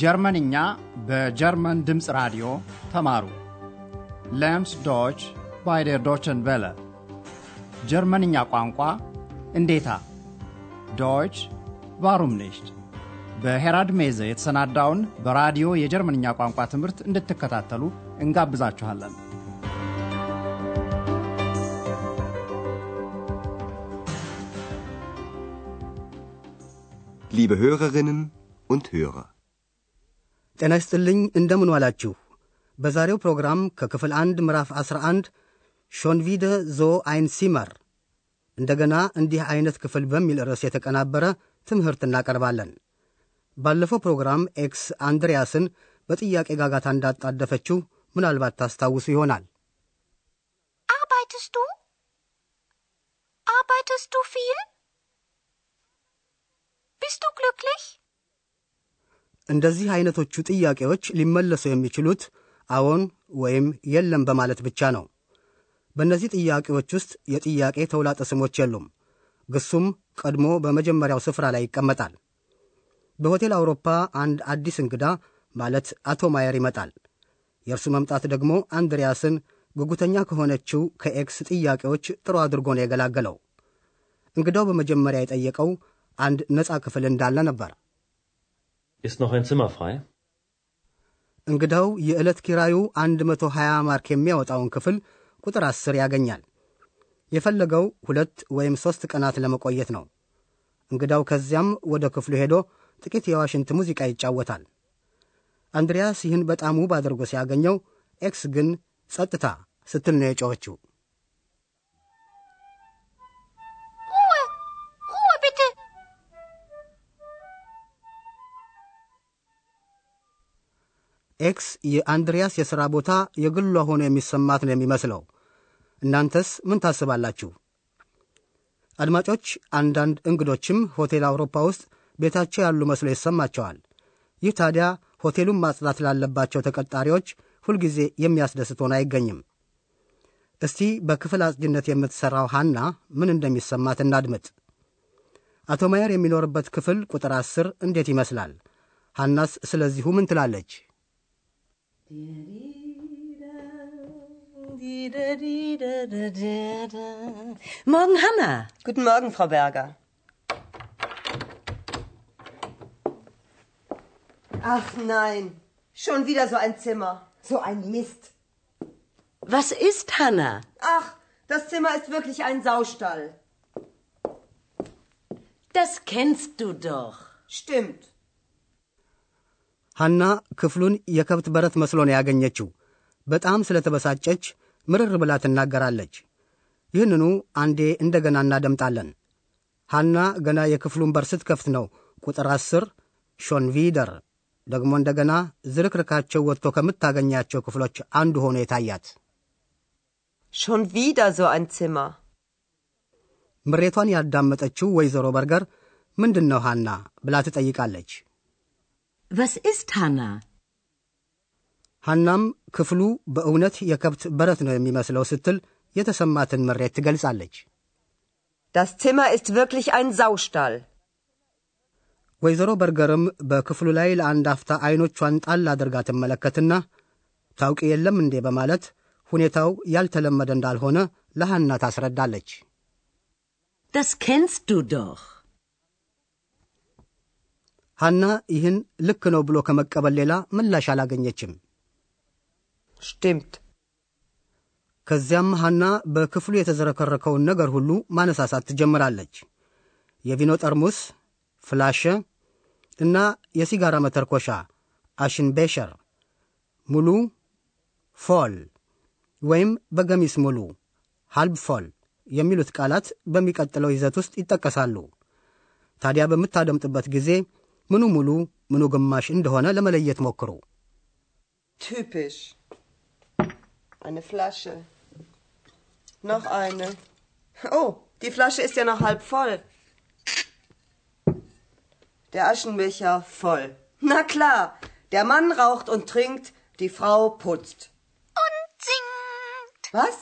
ጀርመንኛ በጀርመን ድምፅ ራዲዮ ተማሩ። Lernt Deutsch bei der Deutschen Welle ጀርመንኛ ቋንቋ እንዴታ Deutsch warum nicht በሄራድ ሜዘ የተሰናዳውን በራዲዮ የጀርመንኛ ቋንቋ ትምህርት እንድትከታተሉ እንጋብዛችኋለን። Liebe Hörerinnen und Hörer. ጤና ይስጥልኝ እንደምን ዋላችሁ። በዛሬው ፕሮግራም ከክፍል አንድ ምዕራፍ 11 Schon wieder so ein Zimmer እንደገና እንዲህ አይነት ክፍል በሚል ርዕስ የተቀናበረ ትምህርት እናቀርባለን። ባለፈው ፕሮግራም ኤክስ አንድሪያስን በጥያቄ ጋጋታ እንዳጣደፈችው ምናልባት ታስታውሱ ይሆናል። Arbeitest du? Arbeitest du viel? እንደዚህ አይነቶቹ ጥያቄዎች ሊመለሱ የሚችሉት አዎን ወይም የለም በማለት ብቻ ነው። በእነዚህ ጥያቄዎች ውስጥ የጥያቄ ተውላጠ ስሞች የሉም። ግሱም ቀድሞ በመጀመሪያው ስፍራ ላይ ይቀመጣል። በሆቴል አውሮፓ አንድ አዲስ እንግዳ ማለት አቶ ማየር ይመጣል። የእርሱ መምጣት ደግሞ አንድሪያስን ጉጉተኛ ከሆነችው ከኤክስ ጥያቄዎች ጥሩ አድርጎ ነው የገላገለው። እንግዳው በመጀመሪያ የጠየቀው አንድ ነፃ ክፍል እንዳለ ነበር። Ist noch ein Zimmer frei? እንግዳው የዕለት ኪራዩ 120 ማርክ የሚያወጣውን ክፍል ቁጥር 10 ያገኛል። የፈለገው ሁለት ወይም ሦስት ቀናት ለመቆየት ነው። እንግዳው ከዚያም ወደ ክፍሉ ሄዶ ጥቂት የዋሽንት ሙዚቃ ይጫወታል። አንድሪያስ ይህን በጣም ውብ አድርጎ ሲያገኘው፣ ኤክስ ግን ጸጥታ ስትል ነው የጮኸችው። ኤክስ የአንድሪያስ የሥራ ቦታ የግሏ ሆኖ የሚሰማት ነው የሚመስለው። እናንተስ ምን ታስባላችሁ? አድማጮች፣ አንዳንድ እንግዶችም ሆቴል አውሮፓ ውስጥ ቤታቸው ያሉ መስሎ ይሰማቸዋል። ይህ ታዲያ ሆቴሉን ማጽዳት ላለባቸው ተቀጣሪዎች ሁልጊዜ የሚያስደስት ሆኖ አይገኝም። እስቲ በክፍል አጽጅነት የምትሠራው ሐና ምን እንደሚሰማት እናድምጥ። አቶ ማየር የሚኖርበት ክፍል ቁጥር አስር እንዴት ይመስላል? ሐናስ ስለዚሁ ምን ትላለች? Morgen, Hanna. Guten Morgen, Frau Berger. Ach nein, schon wieder so ein Zimmer. So ein Mist. Was ist, Hanna? Ach, das Zimmer ist wirklich ein Saustall. Das kennst du doch. Stimmt. ሐና ክፍሉን የከብት በረት መስሎ ነው ያገኘችው። በጣም ስለተበሳጨች ምርር ብላ ትናገራለች። ይህንኑ አንዴ እንደገና እናደምጣለን። ሐና ገና የክፍሉን በር ስትከፍት ነው ቁጥር አስር ሾን ቪደር ደግሞ እንደገና ዝርክርካቸው ወጥቶ ከምታገኛቸው ክፍሎች አንዱ ሆኖ የታያት። Schon wieder so ein Zimmer. ምሬቷን ያዳመጠችው ወይዘሮ በርገር ምንድን ነው ሐና ብላ ትጠይቃለች። Was ist, Hanna? ሐናም ክፍሉ በእውነት የከብት በረት ነው የሚመስለው ስትል የተሰማትን ምሬት ትገልጻለች። Das Zimmer ist wirklich ein Saustall. ወይዘሮ በርገርም በክፍሉ ላይ ለአንድ አፍታ ዐይኖቿን ጣል አድርጋ ትመለከትና ታውቂ የለም እንዴ በማለት ሁኔታው ያልተለመደ እንዳልሆነ ለሐና ታስረዳለች። Das kennst du doch. ሐና ይህን ልክ ነው ብሎ ከመቀበል ሌላ ምላሽ አላገኘችም። Stimmt. ከዚያም ሐና በክፍሉ የተዝረከረከውን ነገር ሁሉ ማነሳሳት ትጀምራለች። የቪኖ ጠርሙስ፣ Flasche እና የሲጋራ መተርኮሻ Aschenbecher ሙሉ voll ወይም በገሚስ ሙሉ halb voll የሚሉት ቃላት በሚቀጥለው ይዘት ውስጥ ይጠቀሳሉ። ታዲያ በምታደምጥበት ጊዜ ምኑ ሙሉ ምኑ ግማሽ እንደሆነ ለመለየት ሞክሩ። Typisch. Eine Flasche. Noch eine. Oh, die Flasche ist ja noch halb voll. Der Aschenbecher voll. Na klar, der Mann raucht und trinkt, die Frau putzt. Und singt! Was?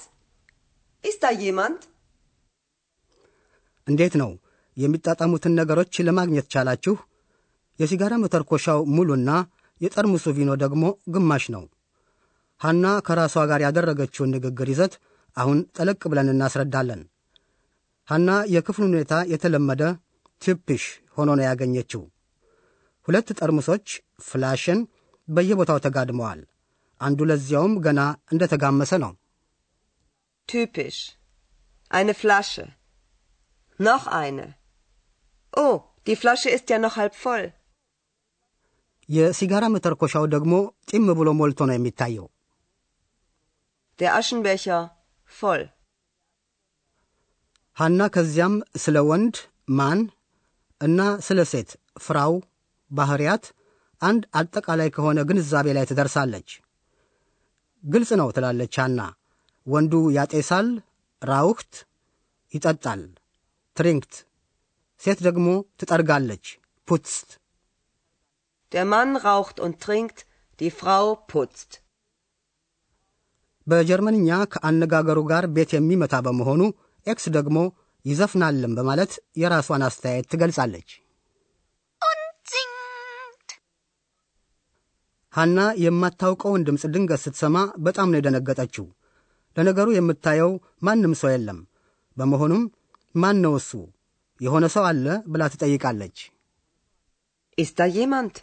Ist da jemand? እንዴት ነው የሚጣጣሙትን ነገሮች ለማግኘት ቻላችሁ? የሲጋራ መተርኮሻው ሙሉና የጠርሙሱ ቪኖ ደግሞ ግማሽ ነው። ሐና ከራሷ ጋር ያደረገችውን ንግግር ይዘት አሁን ጠለቅ ብለን እናስረዳለን። ሐና የክፍሉን ሁኔታ የተለመደ typisch ሆኖ ነው ያገኘችው። ሁለት ጠርሙሶች Flaschen በየቦታው ተጋድመዋል። አንዱ ለዚያውም ገና እንደ ተጋመሰ ነው። Typisch. Eine Flasche. Noch eine. Oh, die Flasche ist ja noch halb voll. የሲጋራ መተርኮሻው ደግሞ ጢም ብሎ ሞልቶ ነው የሚታየው። Der Aschenbecher voll. ሐና ከዚያም ስለ ወንድ ማን እና ስለ ሴት ፍራው ባህሪያት አንድ አጠቃላይ ከሆነ ግንዛቤ ላይ ትደርሳለች። ግልጽ ነው ትላለች ሐና። ወንዱ ያጤሳል፣ raucht ይጠጣል፣ trinkt። ሴት ደግሞ ትጠርጋለች፣ putzt። Der Mann raucht und trinkt, die Frau putzt. በጀርመንኛ ከአነጋገሩ ጋር ቤት የሚመታ በመሆኑ ኤክስ ደግሞ ይዘፍናልም በማለት የራሷን አስተያየት ትገልጻለች። und singt. ሐና የማታውቀውን ድምፅ ድንገት ስትሰማ በጣም ነው የደነገጠችው። ለነገሩ የምታየው ማንም ሰው የለም። በመሆኑም ማን ነው እሱ? የሆነ ሰው አለ ብላ ትጠይቃለች። Ist da jemand?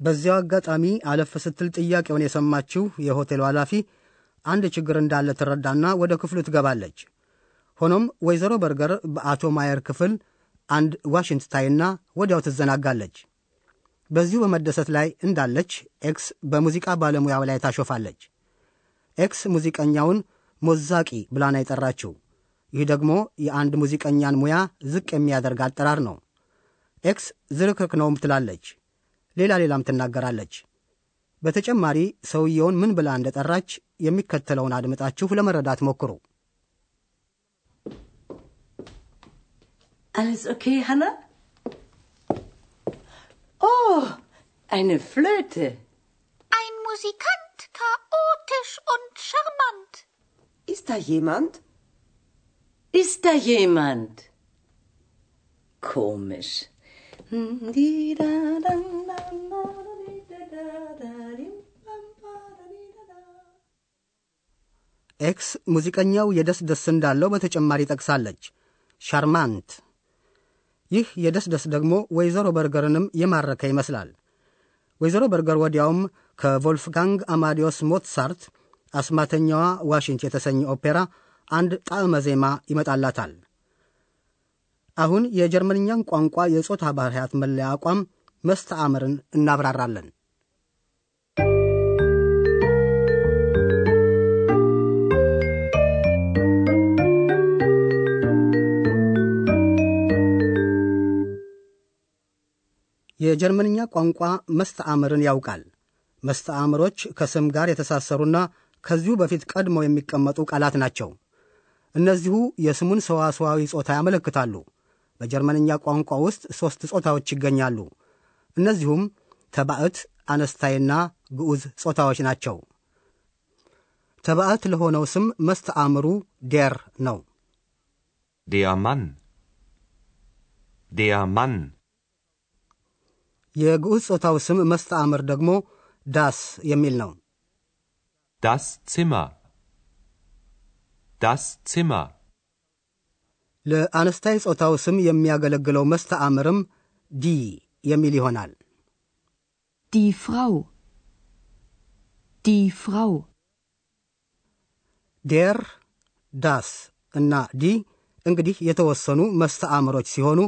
በዚያው አጋጣሚ አለፍ ስትል ጥያቄውን የሰማችው የሆቴሉ ኃላፊ አንድ ችግር እንዳለ ትረዳና ወደ ክፍሉ ትገባለች። ሆኖም ወይዘሮ በርገር በአቶ ማየር ክፍል አንድ ዋሽንት ታይና ወዲያው ትዘናጋለች። በዚሁ በመደሰት ላይ እንዳለች ኤክስ በሙዚቃ ባለሙያው ላይ ታሾፋለች። ኤክስ ሙዚቀኛውን ሞዛቂ ብላ ነው የጠራችው። ይህ ደግሞ የአንድ ሙዚቀኛን ሙያ ዝቅ የሚያደርግ አጠራር ነው። ኤክስ ዝርክርክ ነውም ትላለች። ሌላ ሌላም ትናገራለች። በተጨማሪ ሰውየውን ምን ብላ እንደጠራች የሚከተለውን አድምጣችሁ ለመረዳት ሞክሩ። Alles okay, Hanna? Oh, eine Flöte. Ein Musikant, chaotisch und charmant. Ist da jemand? Ist da jemand? Komisch. ኤክስ ሙዚቀኛው የደስ ደስ እንዳለው በተጨማሪ ጠቅሳለች። Charmant። ይህ የደስ ደስ ደግሞ ወይዘሮ በርገርንም የማረከ ይመስላል። ወይዘሮ በርገር ወዲያውም ከቮልፍጋንግ አማዲዮስ ሞትሳርት አስማተኛዋ ዋሽንት የተሰኘ ኦፔራ አንድ ጣዕመ ዜማ ይመጣላታል። አሁን የጀርመንኛን ቋንቋ የጾታ ባህርያት መለያ አቋም መስተአምርን እናብራራለን። የጀርመንኛ ቋንቋ መስተአምርን ያውቃል። መስተአምሮች ከስም ጋር የተሳሰሩና ከዚሁ በፊት ቀድመው የሚቀመጡ ቃላት ናቸው። እነዚሁ የስሙን ሰዋሰዋዊ ጾታ ያመለክታሉ። በጀርመንኛ ቋንቋ ውስጥ ሦስት ጾታዎች ይገኛሉ። እነዚሁም ተባዕት፣ አነስታይና ግዑዝ ጾታዎች ናቸው። ተባዕት ለሆነው ስም መስተአምሩ ዴር ነው።. Der Mann. የግዑዝ ጾታው ስም መስተአምር ደግሞ das የሚል ነው። Das Zimmer. Das Zimmer. ለአነስታይ ጾታው ስም የሚያገለግለው መስተአምርም die የሚል ይሆናል። Die Frau. Die Frau. der፣ das እና die እንግዲህ የተወሰኑ መስተአምሮች ሲሆኑ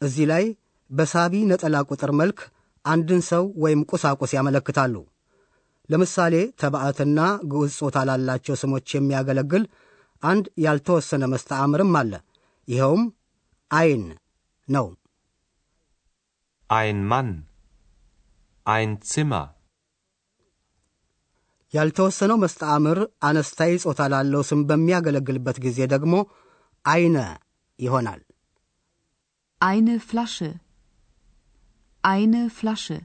እዚህ ላይ በሳቢ ነጠላ ቁጥር መልክ አንድን ሰው ወይም ቁሳቁስ ያመለክታሉ። ለምሳሌ ተባዕትና ግዑዝ ጾታ ላላቸው ስሞች የሚያገለግል አንድ ያልተወሰነ መስተአምርም አለ። ይኸውም ein ነው። Ein Mann. Ein Zimmer. ያልተወሰነው መስተአምር አነስታይ ጾታ ላለው ስም በሚያገለግልበት ጊዜ ደግሞ አይነ ይሆናል። Eine Flasche. Eine Flasche.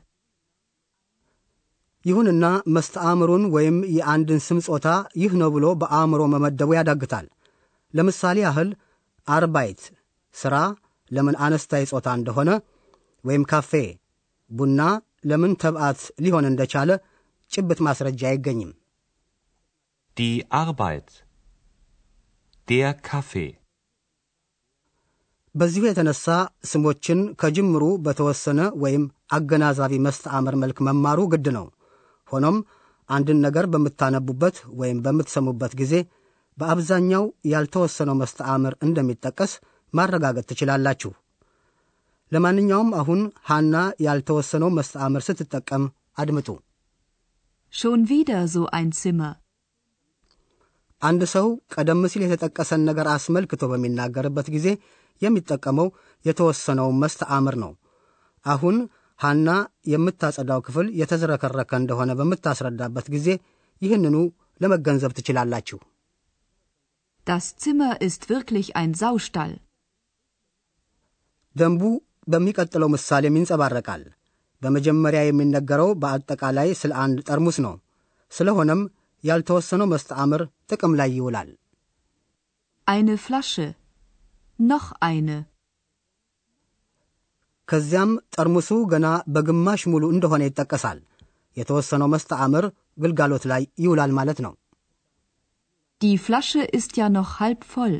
ይሁንና መስተአምሩን ወይም የአንድን ስም ጾታ ይህ ነው ብሎ በአእምሮ መመደቡ ያዳግታል። ለምሳሌ ያህል አርባይት ሥራ ለምን አነስታይ ጾታ እንደሆነ ወይም ካፌ ቡና ለምን ተብዓት ሊሆን እንደቻለ ጭብጥ ማስረጃ አይገኝም። Die Arbeit. Der Kaffee. በዚሁ የተነሳ ስሞችን ከጅምሩ በተወሰነ ወይም አገናዛቢ መስተዓምር መልክ መማሩ ግድ ነው። ሆኖም አንድን ነገር በምታነቡበት ወይም በምትሰሙበት ጊዜ በአብዛኛው ያልተወሰነው መስተዓምር እንደሚጠቀስ ማረጋገጥ ትችላላችሁ። ለማንኛውም አሁን ሐና ያልተወሰነው መስተዓምር ስትጠቀም አድምጡ። Schon wieder so ein Zimmer. አንድ ሰው ቀደም ሲል የተጠቀሰን ነገር አስመልክቶ በሚናገርበት ጊዜ የሚጠቀመው የተወሰነውን መስተዓምር ነው። አሁን ሐና የምታጸዳው ክፍል የተዝረከረከ እንደሆነ በምታስረዳበት ጊዜ ይህንኑ ለመገንዘብ ትችላላችሁ። Das Zimmer ist wirklich ein Saustall. ደንቡ በሚቀጥለው ምሳሌም ይንጸባረቃል። በመጀመሪያ የሚነገረው በአጠቃላይ ስለ አንድ ጠርሙስ ነው። ስለሆነም ያልተወሰነው መስተዓምር ጥቅም ላይ ይውላል። Eine Flasche. Noch eine. ከዚያም ጠርሙሱ ገና በግማሽ ሙሉ እንደሆነ ይጠቀሳል። የተወሰነው መስተዓምር ግልጋሎት ላይ ይውላል ማለት ነው። Die Flasche ist ja noch halb voll.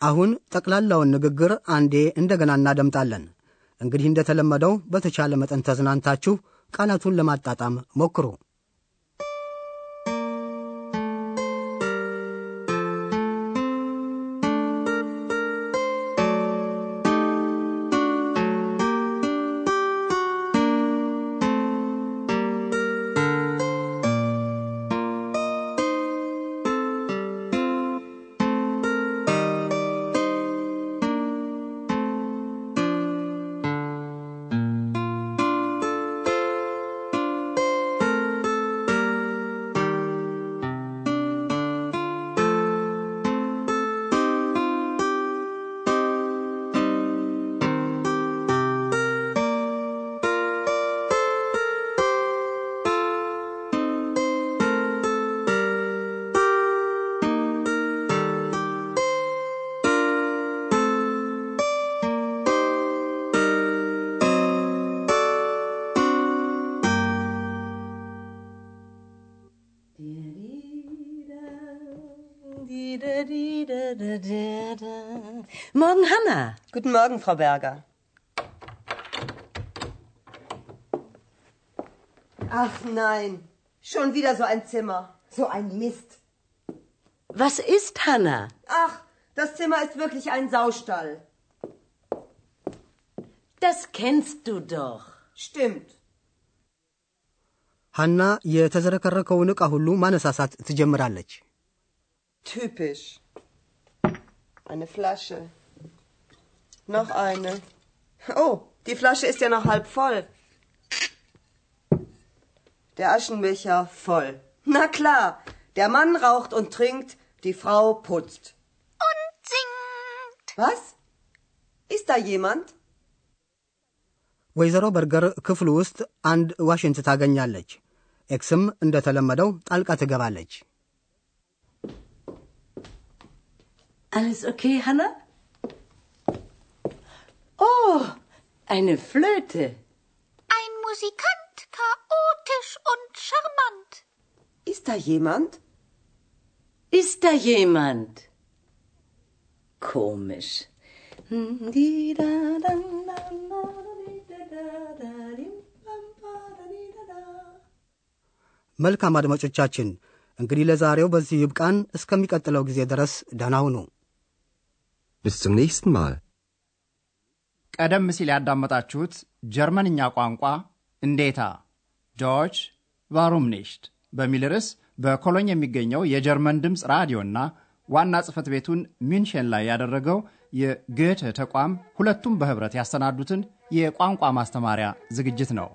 አሁን ጠቅላላውን ንግግር አንዴ እንደገና እናደምጣለን። እንግዲህ እንደተለመደው በተቻለ መጠን ተዝናንታችሁ ቃላቱን ለማጣጣም ሞክሩ። Guten Morgen, Frau Berger. Ach nein, schon wieder so ein Zimmer. So ein Mist. Was ist, Hanna? Ach, das Zimmer ist wirklich ein Saustall. Das kennst du doch. Stimmt. ሐና የተዝረከረከውን ዕቃ ሁሉ ማነሳሳት ትጀምራለች። Typisch. Eine Flasche. Noch eine. Oh, die Flasche ist ja noch halb voll. Der Aschenbecher voll. Na klar, der Mann raucht und trinkt, die Frau putzt. Und singt. Was? Ist da jemand? ወይዘሮ በርገር ክፍሉ ውስጥ አንድ ዋሽንት ታገኛለች። ኤክስም እንደተለመደው ጣልቃ ትገባለች። Alles okay, Hanna? Oh, eine Flöte. Ein Musikant, chaotisch und charmant. Ist da jemand? Ist da jemand? Komisch. መልካም አድማጮቻችን፣ እንግዲህ ለዛሬው በዚህ ይብቃን። እስከሚቀጥለው ጊዜ ድረስ ደህና ሁኑ። Bis zum nächsten Mal. ቀደም ሲል ያዳመጣችሁት ጀርመንኛ ቋንቋ እንዴታ Deutsch warum nicht በሚል ርዕስ በኮሎኝ የሚገኘው የጀርመን ድምፅ ራዲዮና ዋና ጽሕፈት ቤቱን ሚንሽን ላይ ያደረገው የ Goethe ተቋም ሁለቱም በኅብረት ያሰናዱትን የቋንቋ ማስተማሪያ ዝግጅት ነው።